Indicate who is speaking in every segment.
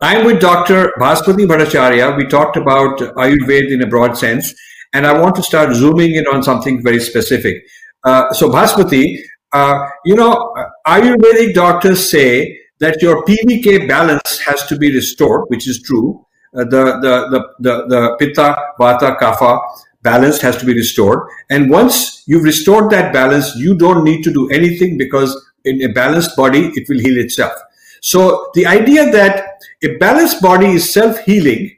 Speaker 1: I'm with Dr. Bhaswati Bhattacharya. We talked about Ayurveda in a broad sense, and I want to start zooming in on something very specific. Uh, so, Bhaswati, uh, you know, Ayurvedic doctors say that your PVK balance has to be restored, which is true. Uh, the, the, the, the, the Pitta, Vata, Kapha balance has to be restored. And once you've restored that balance, you don't need to do anything because in a balanced body, it will heal itself. So the idea that a balanced body is self-healing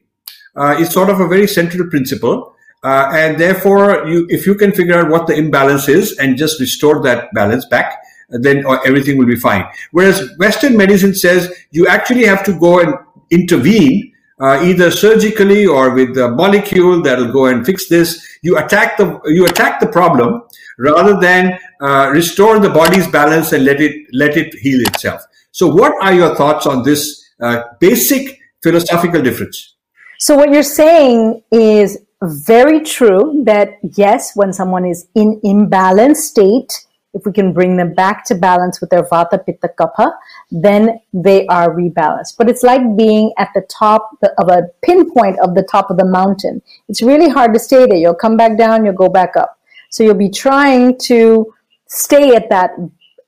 Speaker 1: uh, is sort of a very central principle. Uh, and therefore, you, if you can figure out what the imbalance is and just restore that balance back, then uh, everything will be fine. Whereas Western medicine says you actually have to go and intervene uh, either surgically or with a molecule that'll go and fix this. You attack the you attack the problem rather than uh, restore the body's balance and let it let it heal itself. So, what are your thoughts on this uh, basic philosophical difference?
Speaker 2: So, what you're saying is very true. That yes, when someone is in imbalanced state, if we can bring them back to balance with their vata, pitta, kapha, then they are rebalanced. But it's like being at the top of a pinpoint of the top of the mountain. It's really hard to stay there. You'll come back down, you'll go back up. So you'll be trying to stay at that,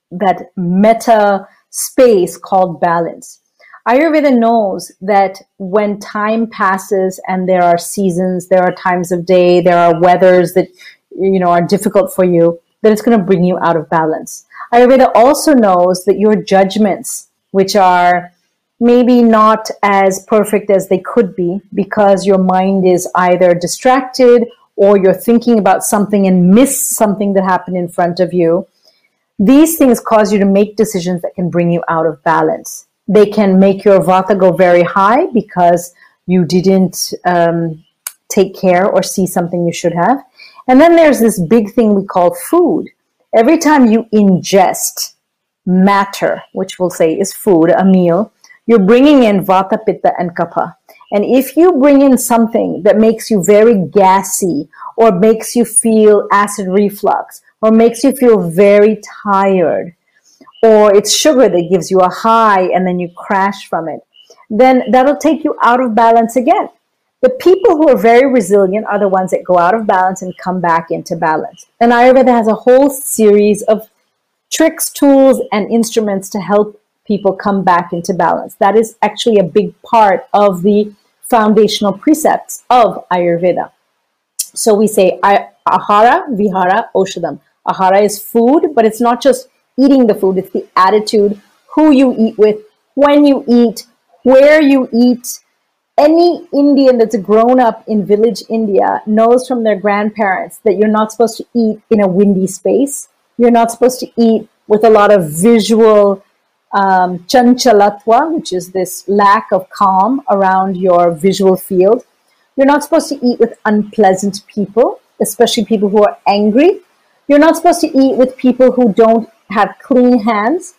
Speaker 2: that meta space called balance. Ayurveda knows that when time passes and there are seasons, there are times of day, there are weathers that, you know, are difficult for you, that it's going to bring you out of balance. Ayurveda also knows that your judgments, which are maybe not as perfect as they could be because your mind is either distracted or you're thinking about something and miss something that happened in front of you. These things cause you to make decisions that can bring you out of balance. They can make your vata go very high because you didn't um, take care or see something you should have. And then there's this big thing we call food. Every time you ingest matter, which we'll say is food, a meal, you're bringing in vata, pitta, and kapha. And if you bring in something that makes you very gassy or makes you feel acid reflux or makes you feel very tired or it's sugar that gives you a high and then you crash from it, then that'll take you out of balance again. The people who are very resilient are the ones that go out of balance and come back into balance. And Ayurveda has a whole series of tricks, tools, and instruments to help people come back into balance. That is actually a big part of the foundational precepts of Ayurveda. So we say ahara, vihara, oshadam. Ahara is food, but it's not just eating the food, it's the attitude, who you eat with, when you eat, where you eat, any Indian that's grown up in village India knows from their grandparents that you're not supposed to eat in a windy space. You're not supposed to eat with a lot of visual um, chanchalatva, which is this lack of calm around your visual field. You're not supposed to eat with unpleasant people, especially people who are angry. You're not supposed to eat with people who don't have clean hands.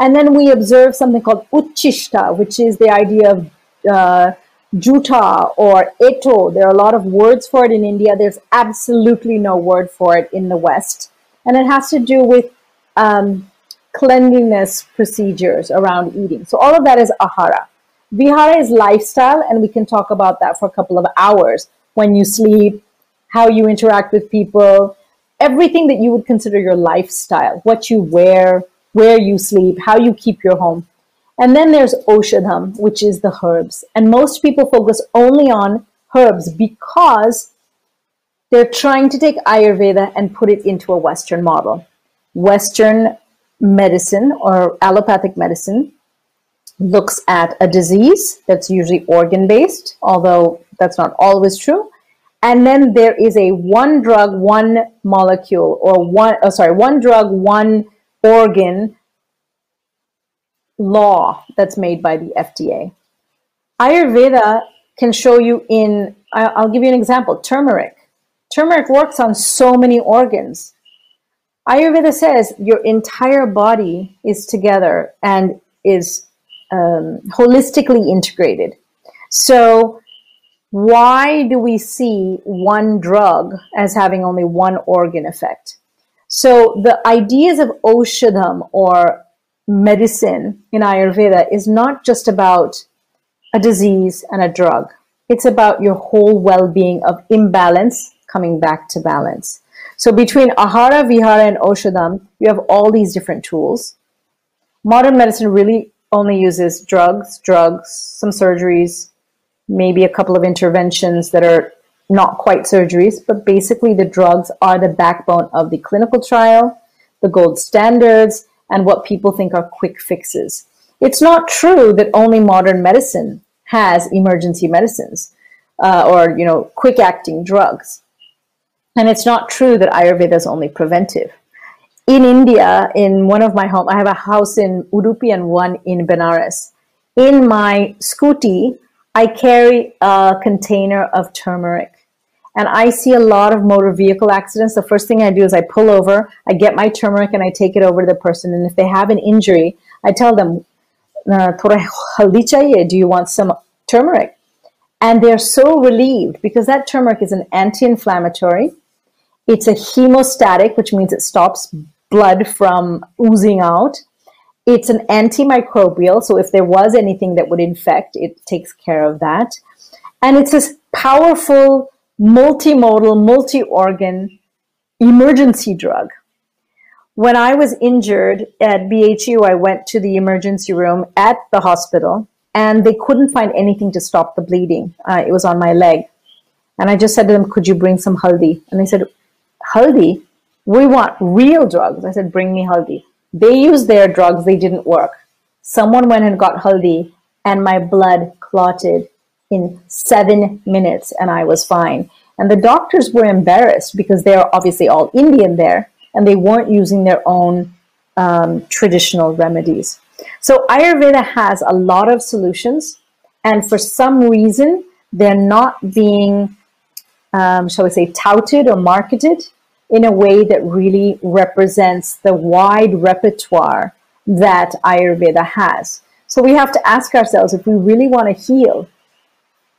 Speaker 2: And then we observe something called uchishta, which is the idea of uh, juta or eto. There are a lot of words for it in India. There's absolutely no word for it in the West. And it has to do with um, cleanliness procedures around eating. So all of that is ahara. Vihara is lifestyle, and we can talk about that for a couple of hours. When you sleep, how you interact with people, everything that you would consider your lifestyle, what you wear, where you sleep, how you keep your home. And then there's Oshadham, which is the herbs. And most people focus only on herbs because they're trying to take Ayurveda and put it into a Western model. Western medicine or allopathic medicine looks at a disease that's usually organ based, although that's not always true. And then there is a one drug, one molecule, or one, oh, sorry, one drug, one organ law that's made by the FDA. Ayurveda can show you in, I'll give you an example turmeric. Turmeric works on so many organs. Ayurveda says your entire body is together and is um, holistically integrated. So, why do we see one drug as having only one organ effect? So, the ideas of Oshadham or medicine in Ayurveda is not just about a disease, and a drug. It's about your whole well being of imbalance coming back to balance. So between Ahara, Vihara, and Oshadam, you have all these different tools. Modern medicine really only uses drugs, drugs, some surgeries, maybe a couple of interventions that are not quite surgeries, but basically the drugs are the backbone of the clinical trial, the gold standards, and what people think are quick fixes. It's not true that only modern medicine has emergency medicines uh, or you know quick acting drugs, and it's not true that Ayurveda is only preventive. In India, in one of my home, I have a house in Udupi and one in Benares. In my scooty, I carry a container of turmeric and I see a lot of motor vehicle accidents. The first thing I do is I pull over, I get my turmeric, and I take it over to the person. And if they have an injury, I tell them, Do you want some turmeric? And they're so relieved because that turmeric is an anti inflammatory. It's a hemostatic, which means it stops blood from oozing out. It's an antimicrobial, so if there was anything that would infect, it takes care of that. And it's this powerful multimodal, multi organ emergency drug. When I was injured at BHU, I went to the emergency room at the hospital and they couldn't find anything to stop the bleeding. Uh, it was on my leg. And I just said to them, Could you bring some haldi? And they said, Haldi? We want real drugs. I said, Bring me haldi. They used their drugs, they didn't work. Someone went and got haldi, and my blood clotted in seven minutes and I was fine. And the doctors were embarrassed because they're obviously all Indian there and they weren't using their own um, traditional remedies. So Ayurveda has a lot of solutions, and for some reason, they're not being, um, shall we say, touted or marketed in a way that really represents the wide repertoire that Ayurveda has. So we have to ask ourselves if we really want to heal,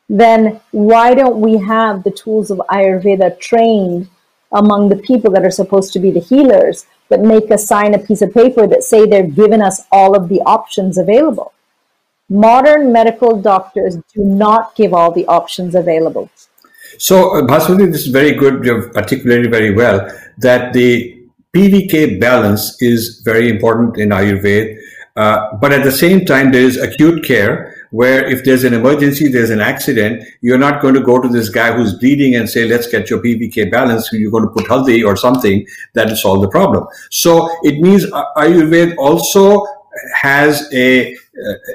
Speaker 2: then why don't we have the tools of Ayurveda trained among the people that are supposed to be the healers that make us sign a piece of paper that say they're giving us all of the options available? Modern medical doctors do not give all the options available.
Speaker 1: So, uh, Bhaswati, this is very good. You've articulated very well that the PVK balance is very important in Ayurveda. Uh, but at the same time, there is acute care where if there's an emergency, there's an accident, you're not going to go to this guy who's bleeding and say, let's get your PVK balance. You're going to put haldi or something that will solve the problem. So it means Ayurveda also has a,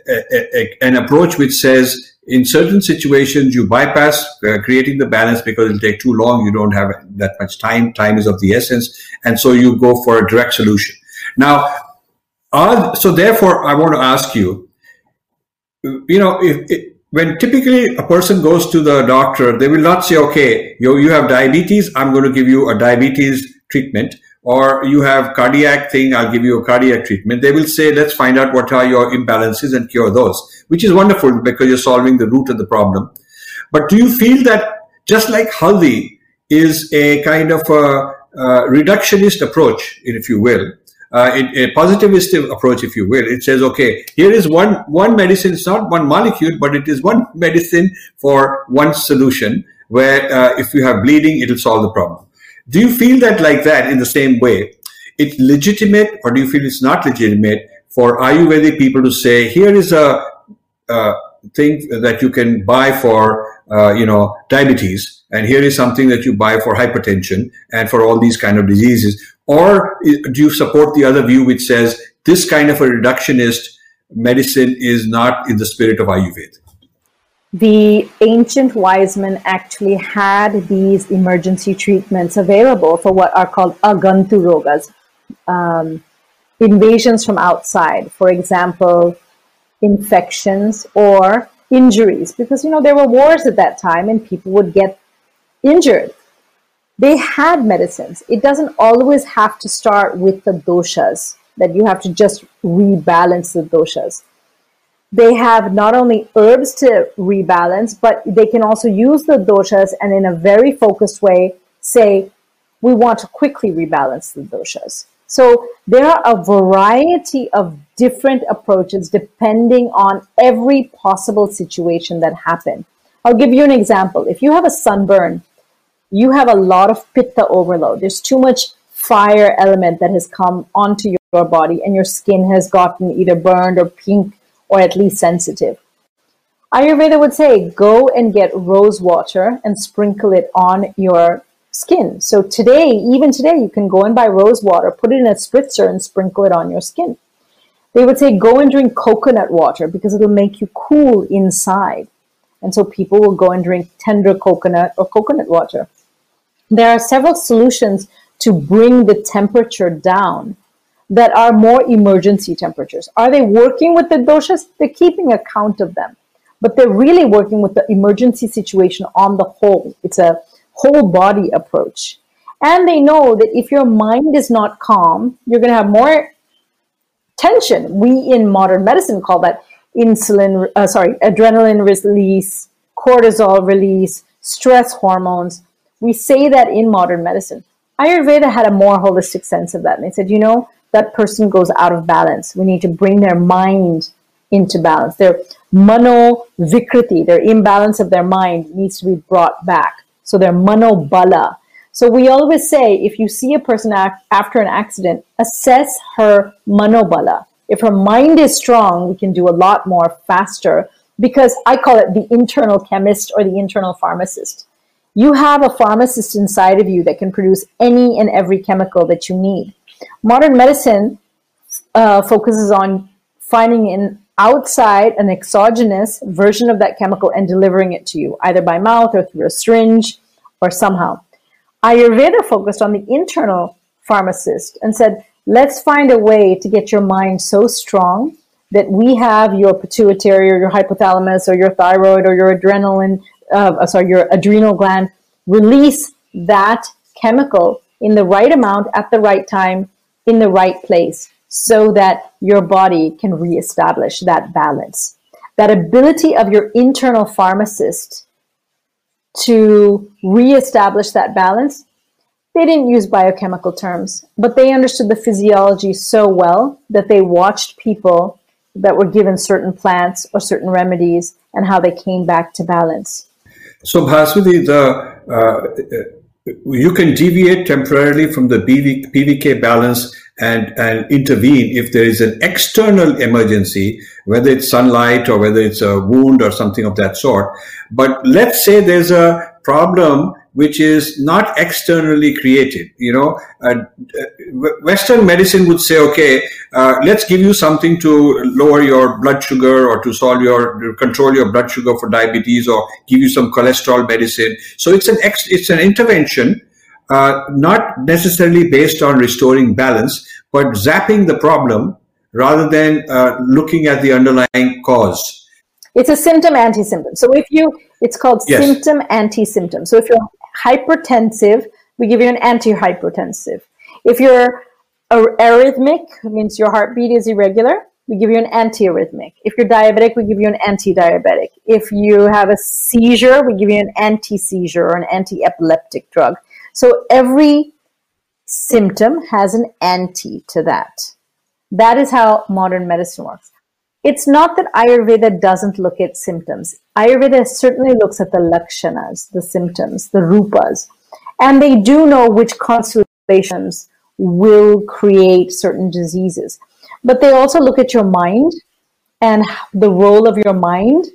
Speaker 1: a, a, an approach which says in certain situations you bypass uh, creating the balance because it'll take too long. You don't have that much time. Time is of the essence. And so you go for a direct solution. Now, uh, so therefore, I want to ask you, you know, if, if, when typically a person goes to the doctor, they will not say, okay, you, you have diabetes, I'm going to give you a diabetes treatment, or you have cardiac thing, I'll give you a cardiac treatment. They will say, let's find out what are your imbalances and cure those, which is wonderful because you're solving the root of the problem. But do you feel that just like Haldi is a kind of a, a reductionist approach, if you will, uh, a positivist approach, if you will. It says, okay, here is one one medicine. It's not one molecule, but it is one medicine for one solution. Where uh, if you have bleeding, it'll solve the problem. Do you feel that like that in the same way? It's legitimate, or do you feel it's not legitimate for Ayurvedic people to say, here is a, thing that you can buy for, uh, you know, diabetes, and here is something that you buy for hypertension and for all these kind of diseases or do you support the other view which says this kind of a reductionist medicine is not in the spirit of Ayurveda?
Speaker 2: The ancient wise men actually had these emergency treatments available for what are called agantu rogas, um, invasions from outside. For example, infections or injuries, because you know there were wars at that time and people would get injured they had medicines. It doesn't always have to start with the doshas, that you have to just rebalance the doshas. They have not only herbs to rebalance, but they can also use the doshas and in a very focused way say, we want to quickly rebalance the doshas. So there are a variety of different approaches depending on every possible situation that happened. I'll give you an example. If you have a sunburn, you have a lot of pitta overload. There's too much fire element that has come onto your body and your skin has gotten either burned or pink or at least sensitive. Ayurveda would say go and get rose water and sprinkle it on your skin. So today, even today, you can go and buy rose water, put it in a spritzer, and sprinkle it on your skin. They would say go and drink coconut water because it'll make you cool inside. And so people will go and drink tender coconut or coconut water. There are several solutions to bring the temperature down that are more emergency temperatures. Are they working with the doshas? They're keeping account of them, but they're really working with the emergency situation on the whole. It's a whole body approach. And they know that if your mind is not calm, you're going to have more tension. We in modern medicine call that insulin, uh, sorry, adrenaline release, cortisol release, stress hormones. We say that in modern medicine. Ayurveda had a more holistic sense of that. And they said, you know, that person goes out of balance. We need to bring their mind into balance. Their mano vikriti, their imbalance of their mind needs to be brought back. So they're manobala. So we always say if you see a person after an accident, assess her manobala. If her mind is strong, we can do a lot more faster because I call it the internal chemist or the internal pharmacist. You have a pharmacist inside of you that can produce any and every chemical that you need. Modern medicine uh, focuses on finding an outside, an exogenous version of that chemical and delivering it to you, either by mouth or through a syringe or somehow. Ayurveda focused on the internal pharmacist and said, let's find a way to get your mind so strong that we have your pituitary or your hypothalamus or your thyroid or your adrenaline, uh, sorry, your adrenal gland release that chemical in the right amount at the right time in the right place so that your body can reestablish that balance. That ability of your internal pharmacist to reestablish that balance, they didn't use biochemical terms, but they understood the physiology so well that they watched people that were given certain plants or certain remedies and how they came back to balance.
Speaker 1: So, Bhaswati, the uh, you can deviate temporarily from the PV, PVK balance and, and intervene if there is an external emergency, whether it's sunlight or whether it's a wound or something of that sort. But let's say there's a problem which is not externally created. You know, uh, Western medicine would say, okay, uh, let's give you something to lower your blood sugar or to solve your control your blood sugar for diabetes or give you some cholesterol medicine. So it's an ex, it's an intervention uh, not necessarily based on restoring balance, but zapping the problem rather than uh, looking at the underlying cause.
Speaker 2: It's a symptom anti-symptom. So if you, it's called yes. symptom anti-symptom. So if you're hypertensive, we give you an antihypertensive. If you're arrhythmic, means your heartbeat is irregular, we give you an antiarrhythmic. If you're diabetic, we give you an anti-diabetic. If you have a seizure, we give you an anti-seizure or an anti-epileptic drug. So every symptom has an anti to that. That is how modern medicine works. It's not that Ayurveda doesn't look at symptoms. Ayurveda certainly looks at the lakshanas, the symptoms, the rupas, and they do know which constellations will create certain diseases. But they also look at your mind and the role of your mind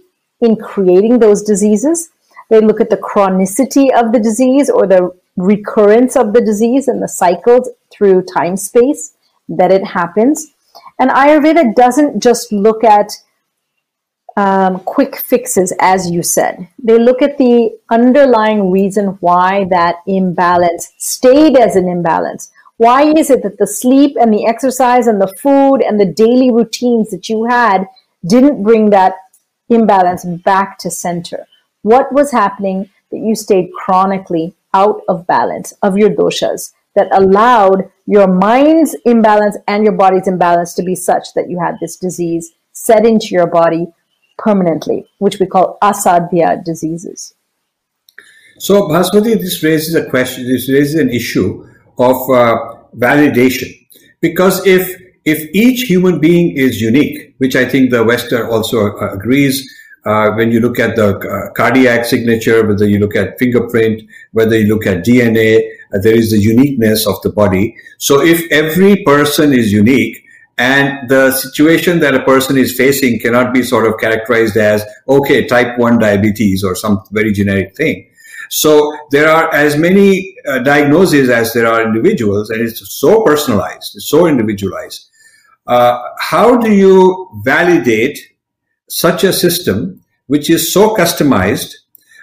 Speaker 2: in creating those diseases. They look at the chronicity of the disease or the recurrence of the disease and the cycles through time space that it happens. And Ayurveda doesn't just look at um, quick fixes, as you said. They look at the underlying reason why that imbalance stayed as an imbalance. Why is it that the sleep and the exercise and the food and the daily routines that you had didn't bring that imbalance back to center? What was happening that you stayed chronically out of balance of your doshas that allowed your mind's imbalance and your body's imbalance to be such that you had this disease set into your body permanently, which we call asadhya diseases.
Speaker 1: So, Bhaswati, this raises a question, this raises an issue of uh, validation. Because if if each human being is unique, which I think the West also uh, agrees, uh, when you look at the uh, cardiac signature, whether you look at fingerprint, whether you look at DNA, uh, there is the uniqueness of the body. So if every person is unique, and the situation that a person is facing cannot be sort of characterized as, okay, type 1 diabetes or some very generic thing. So there are as many uh, diagnoses as there are individuals, and it's so personalized, it's so individualized. Uh, how do you validate such a system which is so customized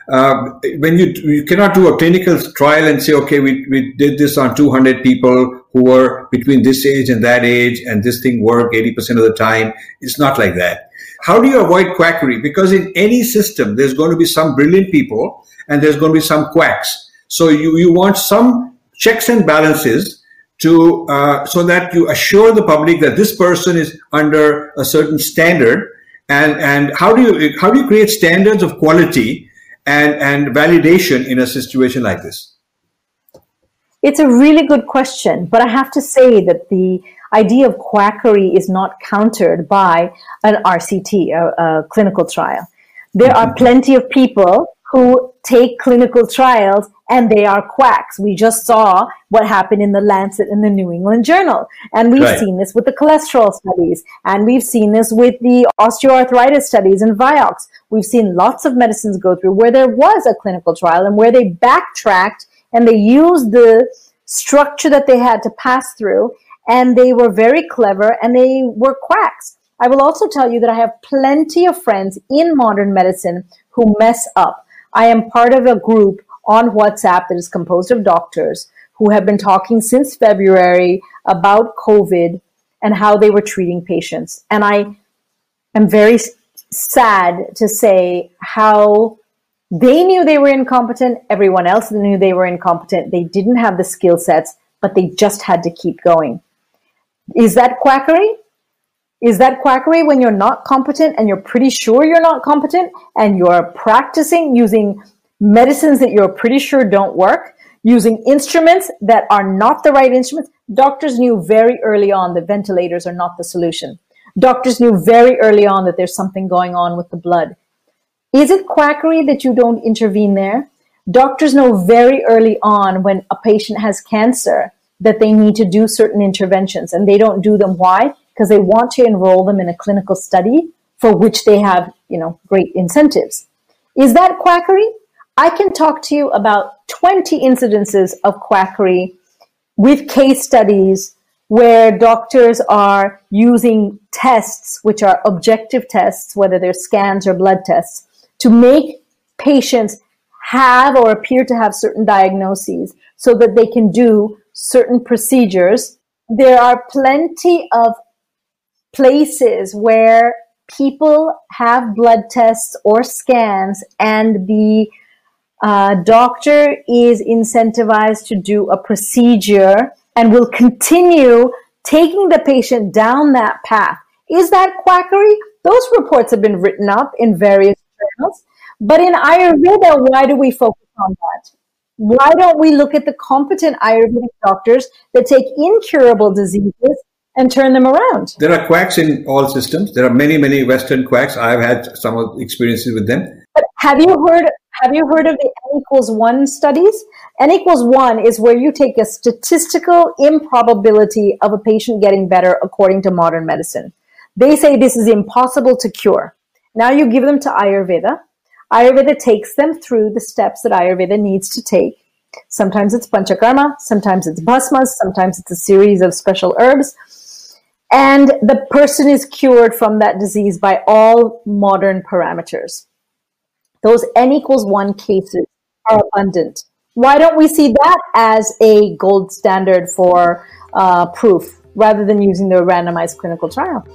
Speaker 1: uh, when you you cannot do a clinical trial and say okay we, we did this on 200 people who were between this age and that age and this thing worked 80% of the time. It's not like that. How do you avoid quackery? Because in any system there's going to be some brilliant people and there's going to be some quacks. So you, you want some checks and balances to uh, so that you assure the public that this person is under a certain standard. And and how do you how do you create standards of quality and and validation in a situation like this
Speaker 2: it's a really good question but i have to say that the idea of quackery is not countered by an rct a, a clinical trial there mm-hmm. are plenty of people who take clinical trials and they are quacks. We just saw what happened in the Lancet and the New England Journal. And we've right. seen this with the cholesterol studies. And we've seen this with the osteoarthritis studies and Vioxx. We've seen lots of medicines go through where there was a clinical trial and where they backtracked and they used the structure that they had to pass through. And they were very clever and they were quacks. I will also tell you that I have plenty of friends in modern medicine who mess up. I am part of a group on WhatsApp that is composed of doctors who have been talking since February about COVID and how they were treating patients. And I am very sad to say how they knew they were incompetent. Everyone else knew they were incompetent. They didn't have the skill sets, but they just had to keep going. Is that quackery? Is that quackery when you're not competent and you're pretty sure you're not competent and you're practicing using medicines that you're pretty sure don't work, using instruments that are not the right instruments? Doctors knew very early on that ventilators are not the solution. Doctors knew very early on that there's something going on with the blood. Is it quackery that you don't intervene there? Doctors know very early on when a patient has cancer that they need to do certain interventions and they don't do them. Why? Because they want to enroll them in a clinical study for which they have, you know, great incentives. Is that quackery? I can talk to you about 20 incidences of quackery with case studies where doctors are using tests, which are objective tests, whether they're scans or blood tests, to make patients have or appear to have certain diagnoses so that they can do certain procedures. There are plenty of places where people have blood tests or scans and the uh, doctor is incentivized to do a procedure and will continue taking the patient down that path. Is that quackery? Those reports have been written up in various journals. But in Ayurveda, why do we focus on that? Why don't we look at the competent Ayurvedic doctors that take incurable diseases and turn them around.
Speaker 1: There are quacks in all systems. There are many, many Western quacks. I've had some experiences with them.
Speaker 2: But have you heard? Have you heard of the N equals one studies? N equals one is where you take a statistical improbability of a patient getting better according to modern medicine. They say this is impossible to cure. Now you give them to Ayurveda. Ayurveda takes them through the steps that Ayurveda needs to take. Sometimes it's panchakarma, sometimes it's bhasmas, sometimes it's a series of special herbs and the person is cured from that disease by all modern parameters. Those n equals one cases are abundant. Why don't we see that as a gold standard for uh, proof rather than using the randomized clinical trial?